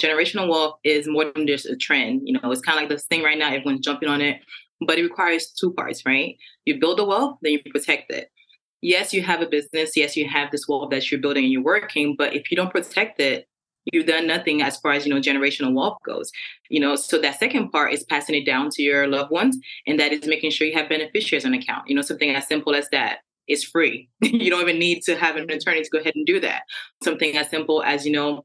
generational wealth is more than just a trend. You know, it's kind of like this thing right now, everyone's jumping on it, but it requires two parts, right? You build the wealth, then you protect it. Yes, you have a business. Yes, you have this wealth that you're building and you're working, but if you don't protect it, you've done nothing as far as you know generational wealth goes you know so that second part is passing it down to your loved ones and that is making sure you have beneficiaries on account you know something as simple as that is free you don't even need to have an attorney to go ahead and do that something as simple as you know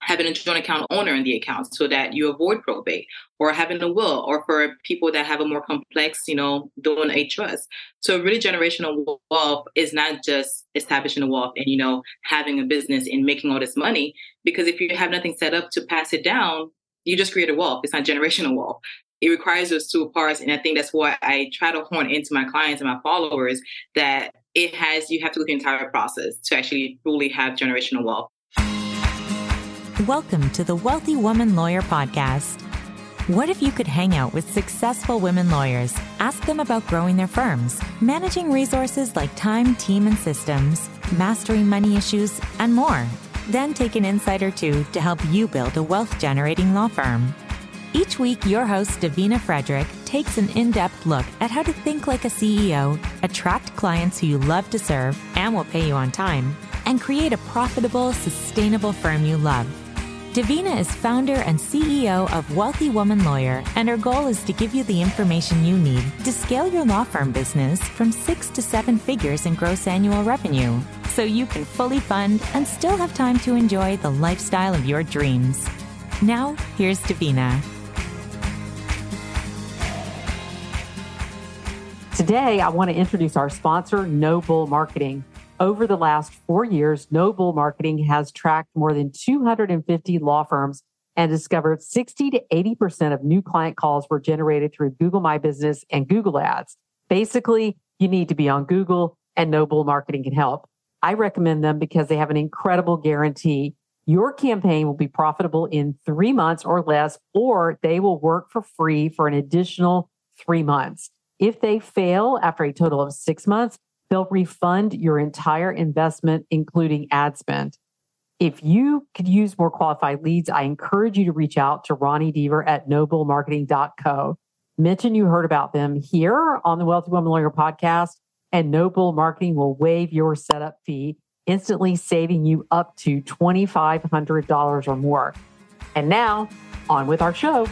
having a joint account owner in the account so that you avoid probate or having a will or for people that have a more complex you know doing a trust. So really generational wealth is not just establishing a wealth and you know having a business and making all this money because if you have nothing set up to pass it down you just create a wealth. It's not generational wealth. It requires those two parts and i think that's why i try to horn into my clients and my followers that it has you have to through the entire process to actually truly have generational wealth Welcome to the Wealthy Woman Lawyer Podcast. What if you could hang out with successful women lawyers, ask them about growing their firms, managing resources like time, team, and systems, mastering money issues, and more? Then take an insight or two to help you build a wealth generating law firm. Each week, your host, Davina Frederick, takes an in depth look at how to think like a CEO, attract clients who you love to serve and will pay you on time, and create a profitable, sustainable firm you love. Davina is founder and CEO of Wealthy Woman Lawyer, and her goal is to give you the information you need to scale your law firm business from six to seven figures in gross annual revenue so you can fully fund and still have time to enjoy the lifestyle of your dreams. Now, here's Davina. Today, I want to introduce our sponsor, Noble Marketing. Over the last four years, Noble Marketing has tracked more than 250 law firms and discovered 60 to 80% of new client calls were generated through Google My Business and Google Ads. Basically, you need to be on Google and Noble Marketing can help. I recommend them because they have an incredible guarantee. Your campaign will be profitable in three months or less, or they will work for free for an additional three months. If they fail after a total of six months, They'll refund your entire investment, including ad spend. If you could use more qualified leads, I encourage you to reach out to Ronnie Deaver at nobullmarketing.co. Mention you heard about them here on the Wealthy Woman Lawyer podcast, and Noble Marketing will waive your setup fee, instantly saving you up to $2,500 or more. And now, on with our show.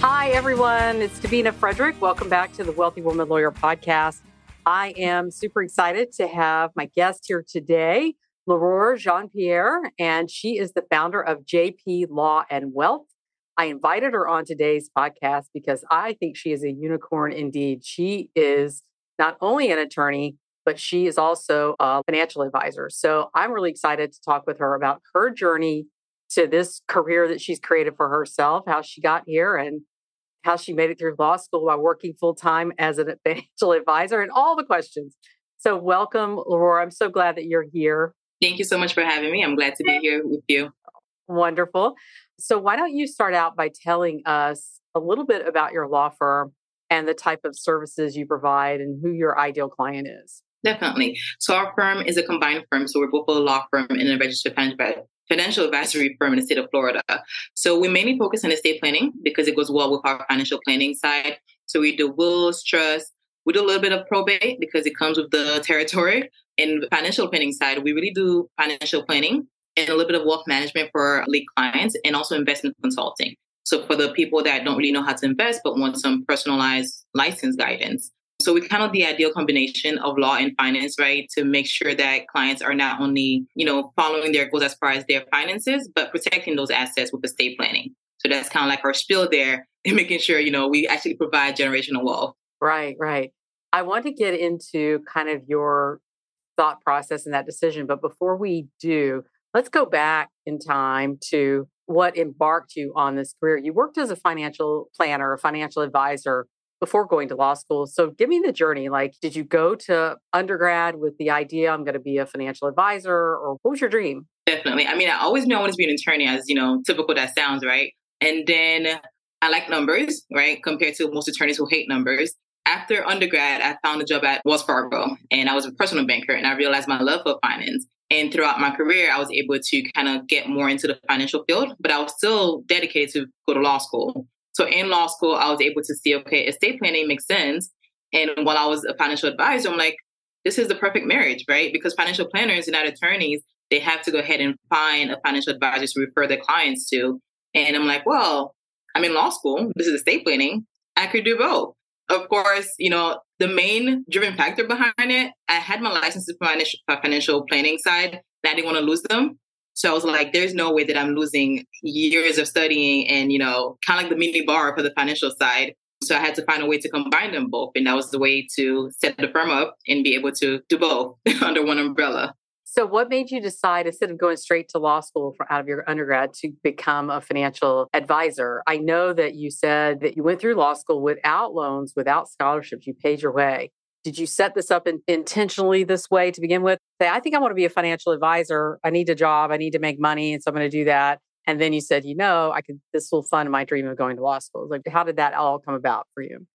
Hi, everyone. It's Davina Frederick. Welcome back to the Wealthy Woman Lawyer podcast. I am super excited to have my guest here today, Laurore Jean Pierre, and she is the founder of JP Law and Wealth. I invited her on today's podcast because I think she is a unicorn indeed. She is not only an attorney, but she is also a financial advisor. So I'm really excited to talk with her about her journey to this career that she's created for herself, how she got here, and how she made it through law school while working full time as an financial advisor, and all the questions. So, welcome, Laurore. I'm so glad that you're here. Thank you so much for having me. I'm glad to be here with you. Wonderful. So, why don't you start out by telling us a little bit about your law firm and the type of services you provide and who your ideal client is? Definitely. So, our firm is a combined firm. So, we're both a law firm and a registered financial advisory firm in the state of Florida. So we mainly focus on estate planning because it goes well with our financial planning side. So we do wills, trust. We do a little bit of probate because it comes with the territory. In financial planning side, we really do financial planning and a little bit of wealth management for lead clients and also investment consulting. So for the people that don't really know how to invest but want some personalized license guidance. So we kind of the ideal combination of law and finance, right? To make sure that clients are not only, you know, following their goals as far as their finances, but protecting those assets with estate planning. So that's kind of like our spiel there and making sure, you know, we actually provide generational wealth. Right, right. I want to get into kind of your thought process and that decision. But before we do, let's go back in time to what embarked you on this career. You worked as a financial planner, a financial advisor before going to law school. So give me the journey. Like, did you go to undergrad with the idea I'm going to be a financial advisor or what was your dream? Definitely. I mean, I always knew I wanted to be an attorney as, you know, typical that sounds, right? And then I like numbers, right? Compared to most attorneys who hate numbers. After undergrad, I found a job at Wells Fargo and I was a personal banker and I realized my love for finance. And throughout my career, I was able to kind of get more into the financial field, but I was still dedicated to go to law school. So in law school, I was able to see, okay, estate planning makes sense. And while I was a financial advisor, I'm like, this is the perfect marriage, right? Because financial planners and not attorneys, they have to go ahead and find a financial advisor to refer their clients to. And I'm like, well, I'm in law school. This is estate planning. I could do both. Of course, you know, the main driven factor behind it, I had my licenses for financial, financial planning side. And I didn't want to lose them. So I was like, there's no way that I'm losing years of studying and, you know, kind of like the mini bar for the financial side. So I had to find a way to combine them both. And that was the way to set the firm up and be able to do both under one umbrella. So, what made you decide instead of going straight to law school for, out of your undergrad to become a financial advisor? I know that you said that you went through law school without loans, without scholarships, you paid your way. Did you set this up in, intentionally this way to begin with? Say, I think I want to be a financial advisor. I need a job. I need to make money. And so I'm going to do that. And then you said, you know, I could, this will fund my dream of going to law school. Like, how did that all come about for you?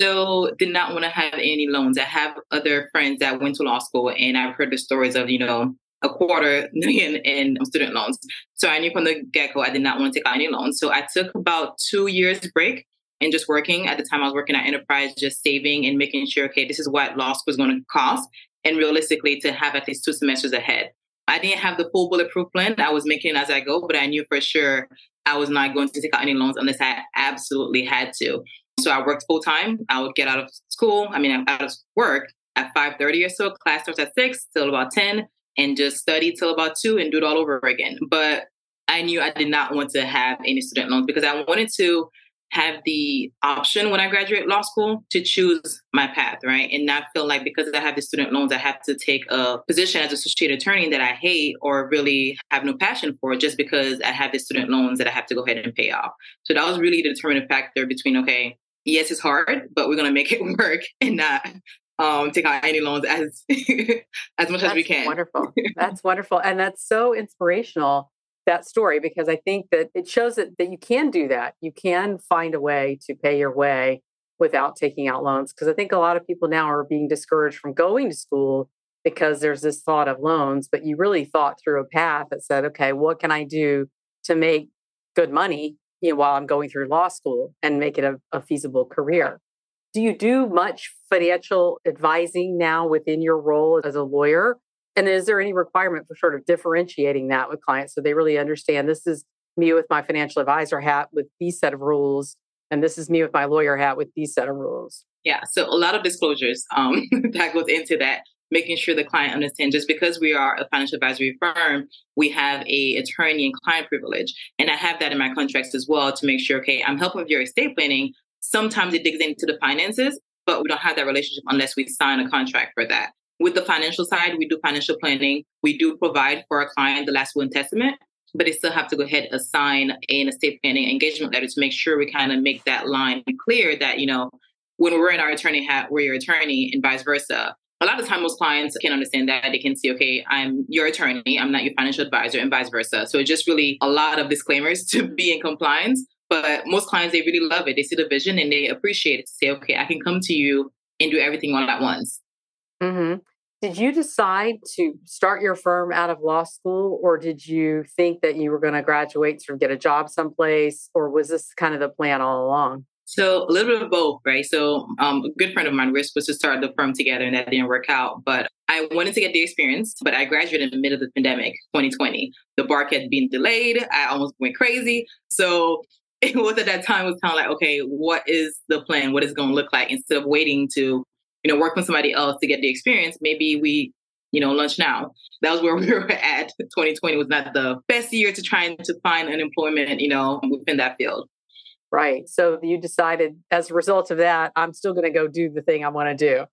So did not want to have any loans. I have other friends that went to law school and I've heard the stories of, you know, a quarter million in student loans. So I knew from the get-go I did not want to take out any loans. So I took about two years break and just working. At the time I was working at Enterprise, just saving and making sure, okay, this is what law school is going to cost. And realistically to have at least two semesters ahead. I didn't have the full bulletproof plan. I was making as I go, but I knew for sure I was not going to take out any loans unless I absolutely had to. So I worked full time. I would get out of school, I mean, out of work at 5.30 or so. Class starts at 6 till about 10 and just study till about 2 and do it all over again. But I knew I did not want to have any student loans because I wanted to have the option when I graduate law school to choose my path, right? And not feel like because I have the student loans, I have to take a position as a associate attorney that I hate or really have no passion for just because I have the student loans that I have to go ahead and pay off. So that was really the determining factor between, okay, yes, it's hard, but we're gonna make it work and not um, take out any loans as as much that's as we can. Wonderful. That's wonderful, and that's so inspirational. That story because I think that it shows that that you can do that. You can find a way to pay your way without taking out loans. Because I think a lot of people now are being discouraged from going to school because there's this thought of loans, but you really thought through a path that said, okay, what can I do to make good money you know, while I'm going through law school and make it a, a feasible career. Do you do much financial advising now within your role as a lawyer? And is there any requirement for sort of differentiating that with clients so they really understand this is me with my financial advisor hat with these set of rules, and this is me with my lawyer hat with these set of rules? Yeah, so a lot of disclosures um, that goes into that making sure the client understands just because we are a financial advisory firm we have a attorney and client privilege and i have that in my contracts as well to make sure okay i'm helping with your estate planning sometimes it digs into the finances but we don't have that relationship unless we sign a contract for that with the financial side we do financial planning. We do provide for our client the last will and testament but they still have to go ahead and sign an estate planning engagement letter to make sure we kind of make that line clear that you know when we're in our attorney hat, we're your attorney, and vice versa. A lot of time most clients can understand that. They can see okay i'm your attorney i'm not your financial advisor and vice versa. So it's just really a lot of disclaimers to be in compliance but most clients they really love it. They see the vision and they appreciate it to say okay i can come to you and do everything all at once. Mm-hmm. Did you decide to start your firm out of law school or did you think that you were going to graduate to get a job someplace or was this kind of the plan all along so a little bit of both, right? So um, a good friend of mine, we were supposed to start the firm together and that didn't work out. But I wanted to get the experience, but I graduated in the middle of the pandemic, 2020. The bar had been delayed. I almost went crazy. So it was at that time, it was kind of like, okay, what is the plan? What is going to look like? Instead of waiting to, you know, work with somebody else to get the experience, maybe we, you know, lunch now. That was where we were at. 2020 was not the best year to try and to find unemployment, you know, within that field. Right. So you decided as a result of that, I'm still going to go do the thing I want to do.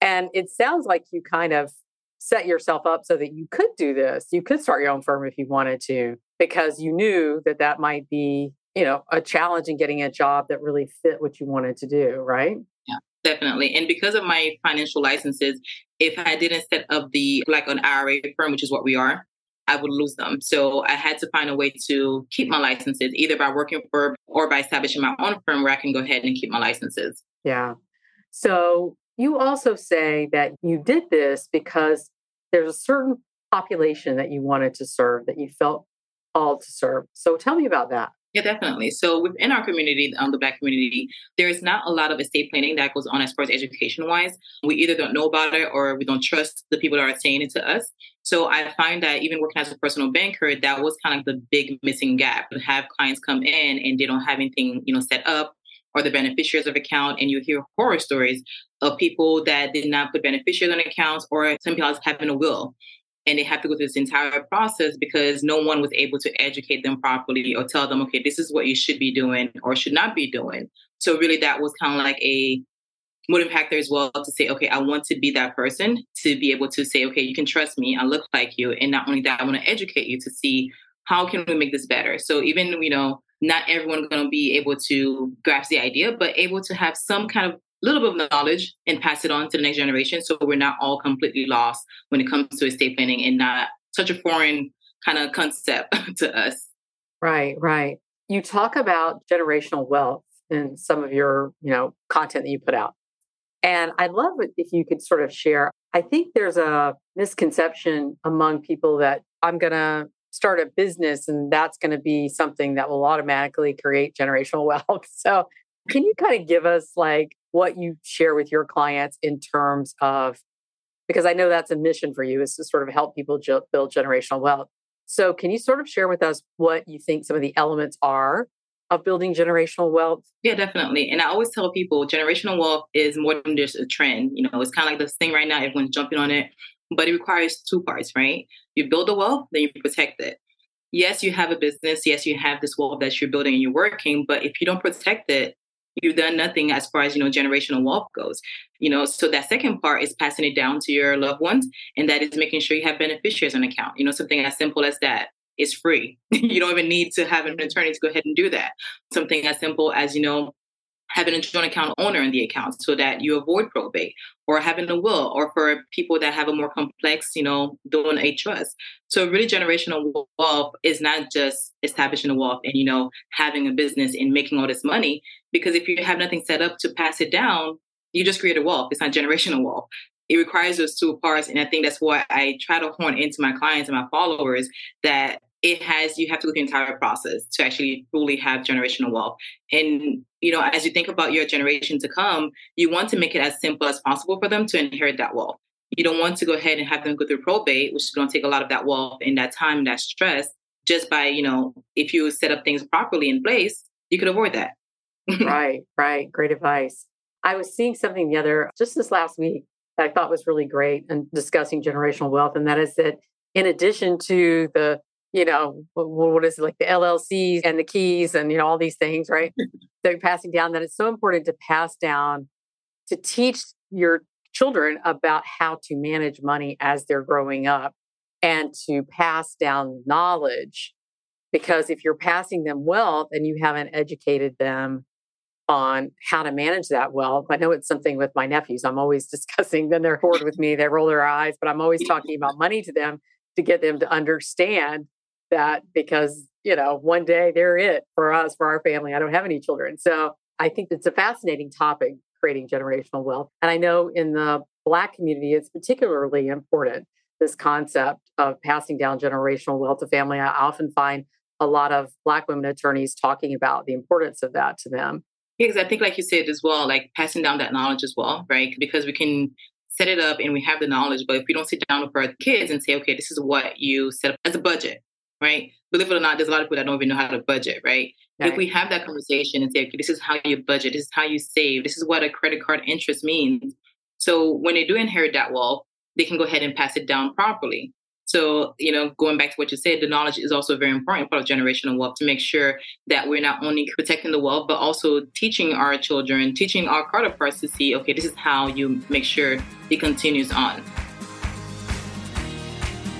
And it sounds like you kind of set yourself up so that you could do this. You could start your own firm if you wanted to, because you knew that that might be, you know, a challenge in getting a job that really fit what you wanted to do, right? Definitely. And because of my financial licenses, if I didn't set up the like an IRA firm, which is what we are, I would lose them. So I had to find a way to keep my licenses, either by working for or by establishing my own firm where I can go ahead and keep my licenses. Yeah. So you also say that you did this because there's a certain population that you wanted to serve, that you felt called to serve. So tell me about that. Yeah, definitely. So within our community, um, the Black community, there is not a lot of estate planning that goes on as far as education wise. We either don't know about it or we don't trust the people that are saying it to us. So I find that even working as a personal banker, that was kind of the big missing gap. To have clients come in and they don't have anything, you know, set up or the beneficiaries of account, and you hear horror stories of people that did not put beneficiaries on accounts or some people having a will and they have to go through this entire process because no one was able to educate them properly or tell them, okay, this is what you should be doing or should not be doing. So really, that was kind of like a motive factor as well to say, okay, I want to be that person to be able to say, okay, you can trust me, I look like you, and not only that, I want to educate you to see how can we make this better. So even you know, not everyone going to be able to grasp the idea, but able to have some kind of little bit of knowledge and pass it on to the next generation so we're not all completely lost when it comes to estate planning and not such a foreign kind of concept to us. Right, right. You talk about generational wealth in some of your, you know, content that you put out. And I'd love if you could sort of share. I think there's a misconception among people that I'm going to start a business and that's going to be something that will automatically create generational wealth. So, can you kind of give us like what you share with your clients in terms of because I know that's a mission for you is to sort of help people ge- build generational wealth. So, can you sort of share with us what you think some of the elements are of building generational wealth? Yeah, definitely. And I always tell people generational wealth is more than just a trend. You know, it's kind of like this thing right now, everyone's jumping on it, but it requires two parts, right? You build the wealth, then you protect it. Yes, you have a business. Yes, you have this wealth that you're building and you're working, but if you don't protect it, you've done nothing as far as you know generational wealth goes you know? So that second part is passing it down to your loved ones and that is making sure you have beneficiaries on account you know? Something as simple as that is free. You don't even need to have an attorney to go ahead and do that. Something as simple as you know having a joint account owner in the account so that you avoid probate or having a will or for people that have a more complex you know doing a trust. So really generational wealth is not just establishing a wealth and you know having a business and making all this money because if you have nothing set up to pass it down you just create a wealth. It's not generational wealth. It requires those two parts and i think that's why i try to horn into my clients and my followers that it has you have to look at the entire process to actually truly have generational wealth. And you know as you think about your generation to come you want to make it as simple as possible for them to inherit that wealth. You don't want to go ahead and have them go through probate which is going to take a lot of that wealth and that time that stress just by you know if you set up things properly in place you could avoid that. Right right. Great advice. I was seeing something the other just this last week that i thought was really great and discussing generational wealth and that is that in addition to the you know, what is it like the LLCs and the keys and, you know, all these things, right? They're passing down that it's so important to pass down to teach your children about how to manage money as they're growing up and to pass down knowledge. Because if you're passing them wealth and you haven't educated them on how to manage that wealth, I know it's something with my nephews. I'm always discussing, then they're bored with me, they roll their eyes, but I'm always talking about money to them to get them to understand that because, you know, one day they're it for us, for our family. I don't have any children. So I think it's a fascinating topic, creating generational wealth. And I know in the Black community, it's particularly important, this concept of passing down generational wealth to family. I often find a lot of Black women attorneys talking about the importance of that to them. Yeah, because I think, like you said as well, like passing down that knowledge as well, right? Because we can set it up and we have the knowledge, but if we don't sit down with our kids and say, okay, this is what you set up as a budget, right? Believe it or not, there's a lot of people that don't even know how to budget, right? right. If we have that conversation and say, okay, this is how you budget, this is how you save, this is what a credit card interest means. So when they do inherit that wealth, they can go ahead and pass it down properly. So, you know, going back to what you said, the knowledge is also a very important part of generational wealth to make sure that we're not only protecting the wealth, but also teaching our children, teaching our counterparts to see, okay, this is how you make sure it continues on.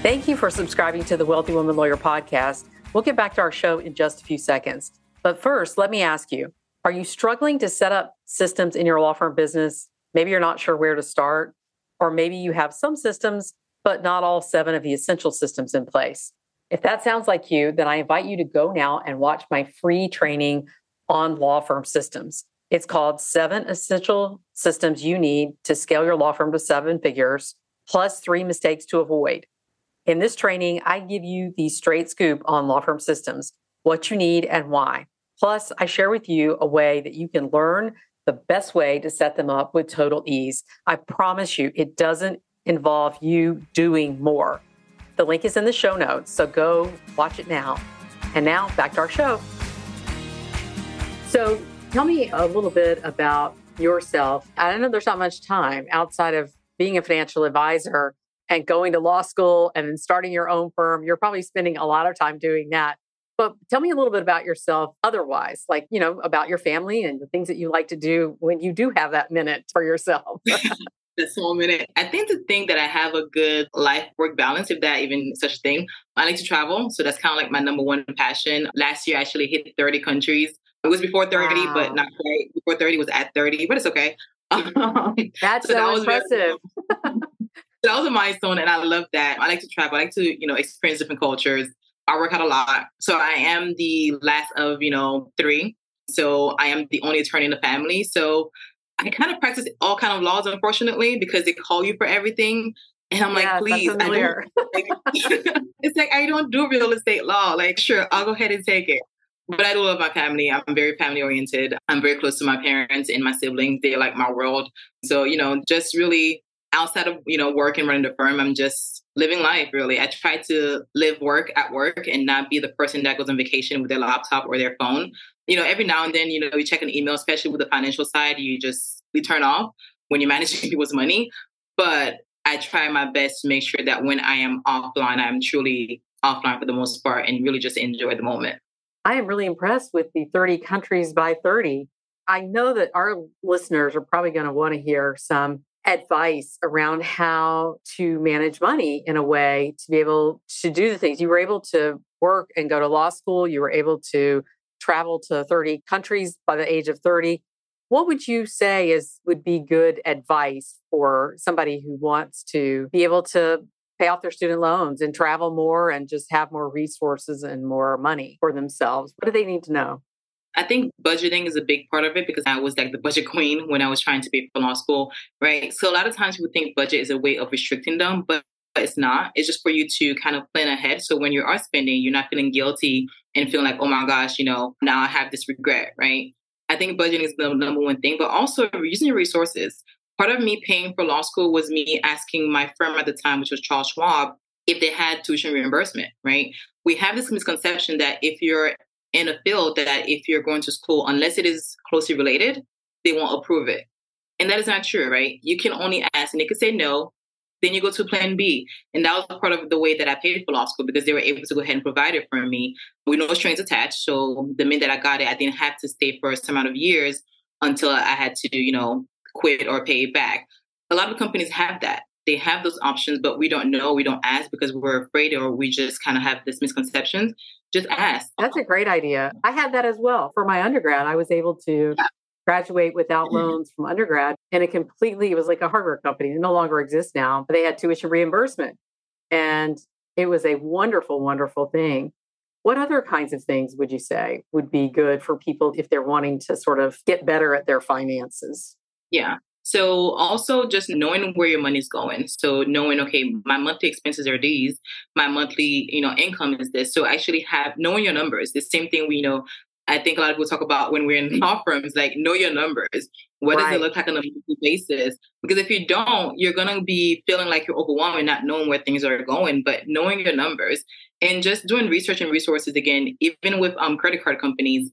Thank you for subscribing to the Wealthy Woman Lawyer podcast. We'll get back to our show in just a few seconds. But first, let me ask you Are you struggling to set up systems in your law firm business? Maybe you're not sure where to start, or maybe you have some systems, but not all seven of the essential systems in place. If that sounds like you, then I invite you to go now and watch my free training on law firm systems. It's called Seven Essential Systems You Need to Scale Your Law Firm to Seven Figures, plus three mistakes to avoid. In this training, I give you the straight scoop on law firm systems, what you need and why. Plus, I share with you a way that you can learn the best way to set them up with total ease. I promise you, it doesn't involve you doing more. The link is in the show notes, so go watch it now. And now back to our show. So, tell me a little bit about yourself. I know there's not much time outside of being a financial advisor and going to law school and then starting your own firm. You're probably spending a lot of time doing that. But tell me a little bit about yourself otherwise, like, you know, about your family and the things that you like to do when you do have that minute for yourself. this small minute. I think the thing that I have a good life work balance, if that even such a thing, I like to travel. So that's kind of like my number one passion. Last year, I actually hit 30 countries. It was before 30, wow. but not quite. Before 30 was at 30, but it's okay. Um, that's so, so that impressive. that was a milestone, and I love that. I like to travel. I like to, you know, experience different cultures. I work out a lot. So I am the last of, you know, three. So I am the only attorney in the family. So I kind of practice all kind of laws, unfortunately, because they call you for everything. And I'm like, please, I don't, like, it's like I don't do real estate law. Like, sure, I'll go ahead and take it. But I do love my family. I'm very family oriented. I'm very close to my parents and my siblings. They're like my world. So, you know, just really outside of, you know, work and running the firm, I'm just living life really. I try to live work at work and not be the person that goes on vacation with their laptop or their phone. You know, every now and then, you know, you check an email, especially with the financial side, you just we turn off when you're managing people's money. But I try my best to make sure that when I am offline, I'm truly offline for the most part and really just enjoy the moment. I am really impressed with the 30 countries by 30. I know that our listeners are probably going to want to hear some advice around how to manage money in a way to be able to do the things. You were able to work and go to law school, you were able to travel to 30 countries by the age of 30. What would you say is would be good advice for somebody who wants to be able to pay off their student loans and travel more and just have more resources and more money for themselves? What do they need to know? I think budgeting is a big part of it because I was like the budget queen when I was trying to pay for law school, right? So a lot of times people think budget is a way of restricting them, but it's not. It's just for you to kind of plan ahead. So when you are spending, you're not feeling guilty and feeling like, oh my gosh, you know, now I have this regret, right? I think budgeting is the number one thing, but also using your resources part of me paying for law school was me asking my firm at the time, which was Charles Schwab, if they had tuition reimbursement, right? We have this misconception that if you're in a field that if you're going to school, unless it is closely related, they won't approve it. And that is not true, right? You can only ask and they could say no. Then you go to plan B. And that was part of the way that I paid for law school because they were able to go ahead and provide it for me with no strings attached. So the minute that I got it, I didn't have to stay for some amount of years until I had to, you know, quit or pay it back. A lot of companies have that. They have those options, but we don't know, we don't ask because we're afraid or we just kind of have this misconceptions. Just ask. That's a great idea. I had that as well. For my undergrad, I was able to yeah. graduate without mm-hmm. loans from undergrad. And it completely, it was like a hardware company. It no longer exists now, but they had tuition reimbursement. And it was a wonderful, wonderful thing. What other kinds of things would you say would be good for people if they're wanting to sort of get better at their finances? Yeah. So also just knowing where your money is going. So knowing, okay, my monthly expenses are these, my monthly, you know, income is this. So actually have knowing your numbers. The same thing we know. I think a lot of people talk about when we're in law firms, like know your numbers. What right. does it look like on a monthly basis? Because if you don't, you're gonna be feeling like you're overwhelmed and not knowing where things are going. But knowing your numbers and just doing research and resources again, even with um, credit card companies,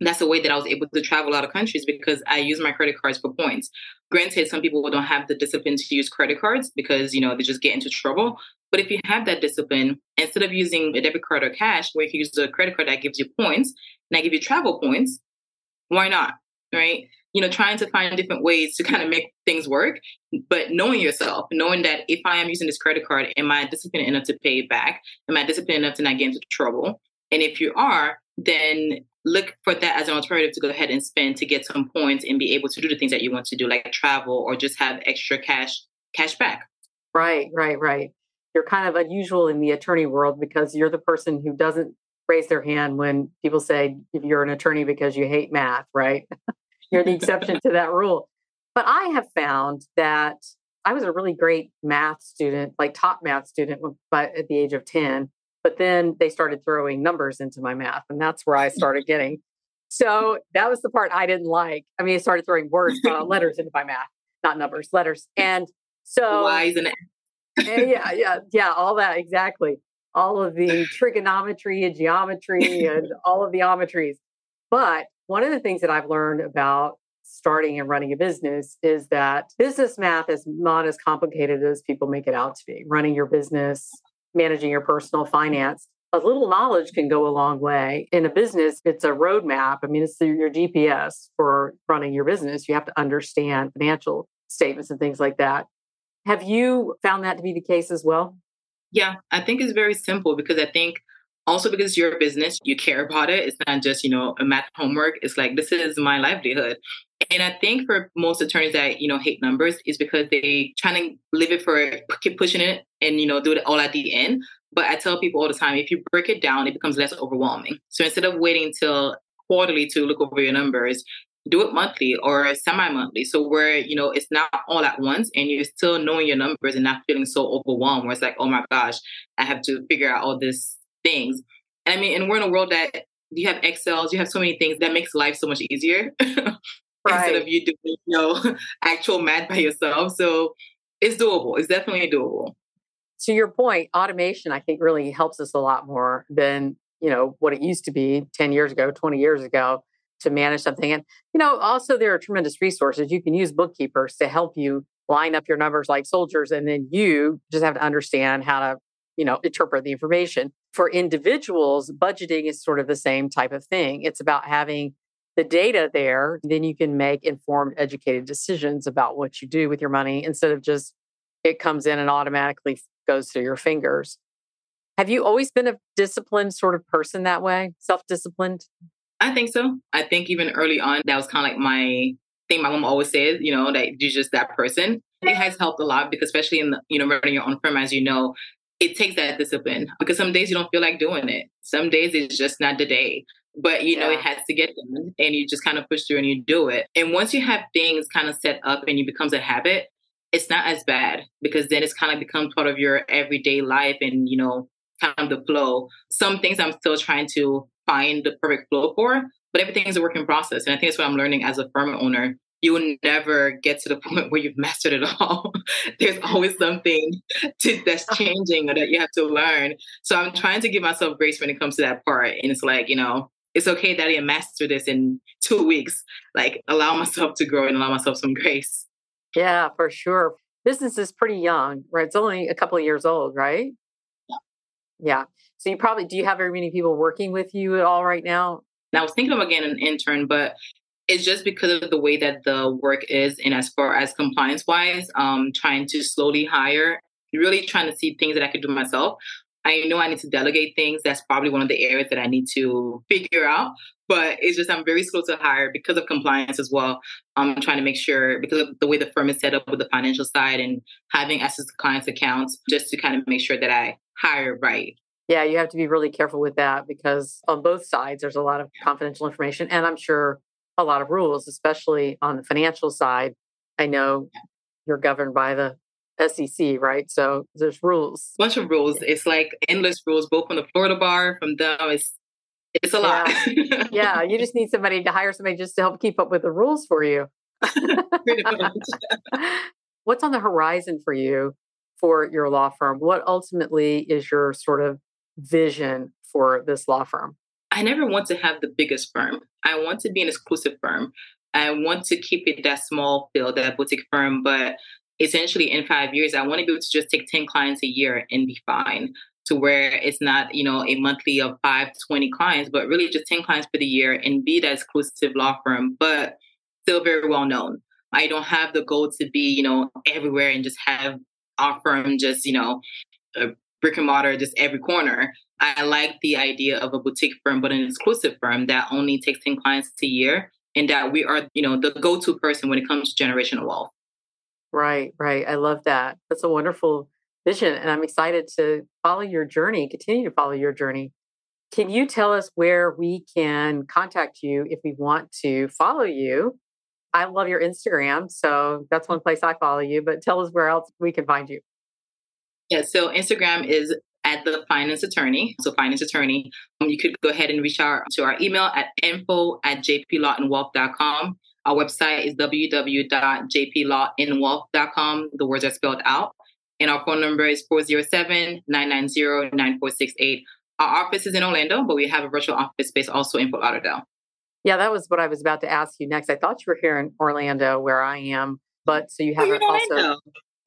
that's the way that I was able to travel a lot of countries because I use my credit cards for points. Granted, some people don't have the discipline to use credit cards because, you know, they just get into trouble. But if you have that discipline, instead of using a debit card or cash, where you can use a credit card that gives you points and I give you travel points, why not? Right? You know, trying to find different ways to kind of make things work, but knowing yourself, knowing that if I am using this credit card, am I disciplined enough to pay it back? Am I disciplined enough to not get into trouble? And if you are, then look for that as an alternative to go ahead and spend to get some points and be able to do the things that you want to do, like travel or just have extra cash cash back. Right, right, right. You're kind of unusual in the attorney world because you're the person who doesn't raise their hand when people say you're an attorney because you hate math, right? you're the exception to that rule. But I have found that I was a really great math student, like top math student, but at the age of 10. But then they started throwing numbers into my math, and that's where I started getting. So that was the part I didn't like. I mean, I started throwing words, uh, letters into my math, not numbers, letters. And so, Y's and yeah, yeah, yeah, all that exactly. All of the trigonometry and geometry and all of the ometries. But one of the things that I've learned about starting and running a business is that business math is not as complicated as people make it out to be. Running your business, managing your personal finance, a little knowledge can go a long way. In a business, it's a roadmap. I mean, it's your GPS for running your business. You have to understand financial statements and things like that. Have you found that to be the case as well? Yeah, I think it's very simple because I think also because you're a business, you care about it. It's not just, you know, a math homework. It's like, this is my livelihood. And I think for most attorneys that, you know, hate numbers is because they trying to live it for, keep pushing it and, you know, do it all at the end. But I tell people all the time, if you break it down, it becomes less overwhelming. So instead of waiting till quarterly to look over your numbers, do it monthly or semi-monthly. So where, you know, it's not all at once and you're still knowing your numbers and not feeling so overwhelmed where it's like, oh my gosh, I have to figure out all these things. And I mean, and we're in a world that you have Excels, you have so many things that makes life so much easier. right. Instead of you doing, you know, actual math by yourself. So it's doable. It's definitely doable to your point, automation, I think, really helps us a lot more than, you know, what it used to be 10 years ago, 20 years ago to manage something. And, you know, also there are tremendous resources. You can use bookkeepers to help you line up your numbers like soldiers. And then you just have to understand how to, you know, interpret the information. For individuals, budgeting is sort of the same type of thing. It's about having the data there. Then you can make informed, educated decisions about what you do with your money instead of just it comes in and automatically goes through your fingers. Have you always been a disciplined sort of person that way, self disciplined? I think so. I think even early on, that was kind of like my thing my mom always says, you know, that you're just that person. It has helped a lot because, especially in, the, you know, running your own firm, as you know, it takes that discipline because some days you don't feel like doing it. Some days it's just not the day. But you know, it has to get done and you just kind of push through and you do it. And once you have things kind of set up and it becomes a habit, it's not as bad because then it's kind of become part of your everyday life and you know kind of the flow some things i'm still trying to find the perfect flow for but everything is a working process and i think that's what i'm learning as a firm owner you will never get to the point where you've mastered it all there's always something to, that's uh-huh. changing or that you have to learn so i'm trying to give myself grace when it comes to that part and it's like you know it's okay that i didn't master this in two weeks like allow myself to grow and allow myself some grace yeah, for sure. Business is pretty young, right? It's only a couple of years old, right? Yeah. Yeah. So you probably do you have very many people working with you at all right now? Now I was thinking of again an intern, but it's just because of the way that the work is and as far as compliance wise, um, trying to slowly hire, really trying to see things that I could do myself. I know I need to delegate things. That's probably one of the areas that I need to figure out. But it's just I'm very slow to hire because of compliance as well. I'm trying to make sure because of the way the firm is set up with the financial side and having access to clients' accounts, just to kind of make sure that I hire right. Yeah, you have to be really careful with that because on both sides there's a lot of confidential information and I'm sure a lot of rules, especially on the financial side. I know you're governed by the SEC, right? So there's rules. Bunch of rules. It's like endless rules, both from the Florida bar, from them. It's it's a lot. Yeah. yeah, you just need somebody to hire somebody just to help keep up with the rules for you. What's on the horizon for you for your law firm? What ultimately is your sort of vision for this law firm? I never want to have the biggest firm. I want to be an exclusive firm. I want to keep it that small feel, that boutique firm, but essentially in five years, I want to be able to just take 10 clients a year and be fine to where it's not, you know, a monthly of five, 20 clients, but really just 10 clients for the year and be that exclusive law firm, but still very well known. I don't have the goal to be, you know, everywhere and just have our firm just, you know, brick and mortar just every corner. I like the idea of a boutique firm, but an exclusive firm that only takes 10 clients a year and that we are, you know, the go-to person when it comes to generational wealth. Right, right. I love that. That's a wonderful vision. And I'm excited to follow your journey, continue to follow your journey. Can you tell us where we can contact you if we want to follow you I love your Instagram. So that's one place I follow you, but tell us where else we can find you. Yeah, so Instagram is at the finance attorney. So finance attorney. Um, you could go ahead and reach out to our email at info at jplawandwealth.com. Our website is www.jplawandwealth.com. The words are spelled out. And our phone number is 407-990-9468. Our office is in Orlando, but we have a virtual office space also in Fort Lauderdale. Yeah, that was what I was about to ask you next. I thought you were here in Orlando, where I am, but so you have oh, also.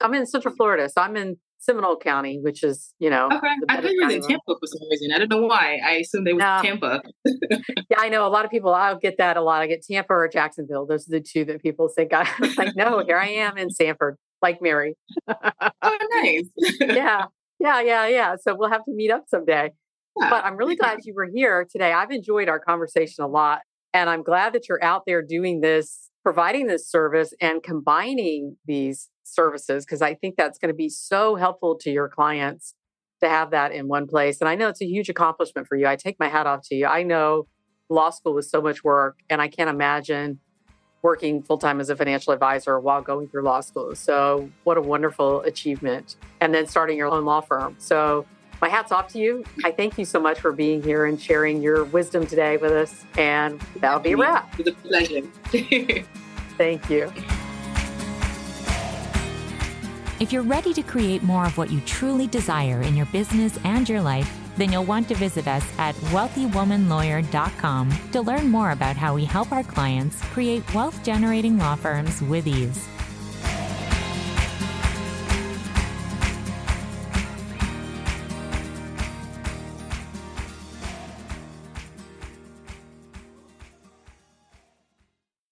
I'm in Central Florida, so I'm in Seminole County, which is you know. Okay, I thought you were in Tampa for some reason. I don't know why. I assumed they were. Tampa. yeah, I know a lot of people. I'll get that a lot. I get Tampa or Jacksonville. Those are the two that people think. I am like, no, here I am in Sanford, Lake Mary. oh, nice. yeah, yeah, yeah, yeah. So we'll have to meet up someday. Yeah. But I'm really glad you were here today. I've enjoyed our conversation a lot. And I'm glad that you're out there doing this, providing this service and combining these services, because I think that's going to be so helpful to your clients to have that in one place. And I know it's a huge accomplishment for you. I take my hat off to you. I know law school was so much work, and I can't imagine working full time as a financial advisor while going through law school. So, what a wonderful achievement. And then starting your own law firm. So, my hat's off to you. I thank you so much for being here and sharing your wisdom today with us. And that'll be a wrap. It was a pleasure. thank you. If you're ready to create more of what you truly desire in your business and your life, then you'll want to visit us at wealthywomanlawyer.com to learn more about how we help our clients create wealth generating law firms with ease.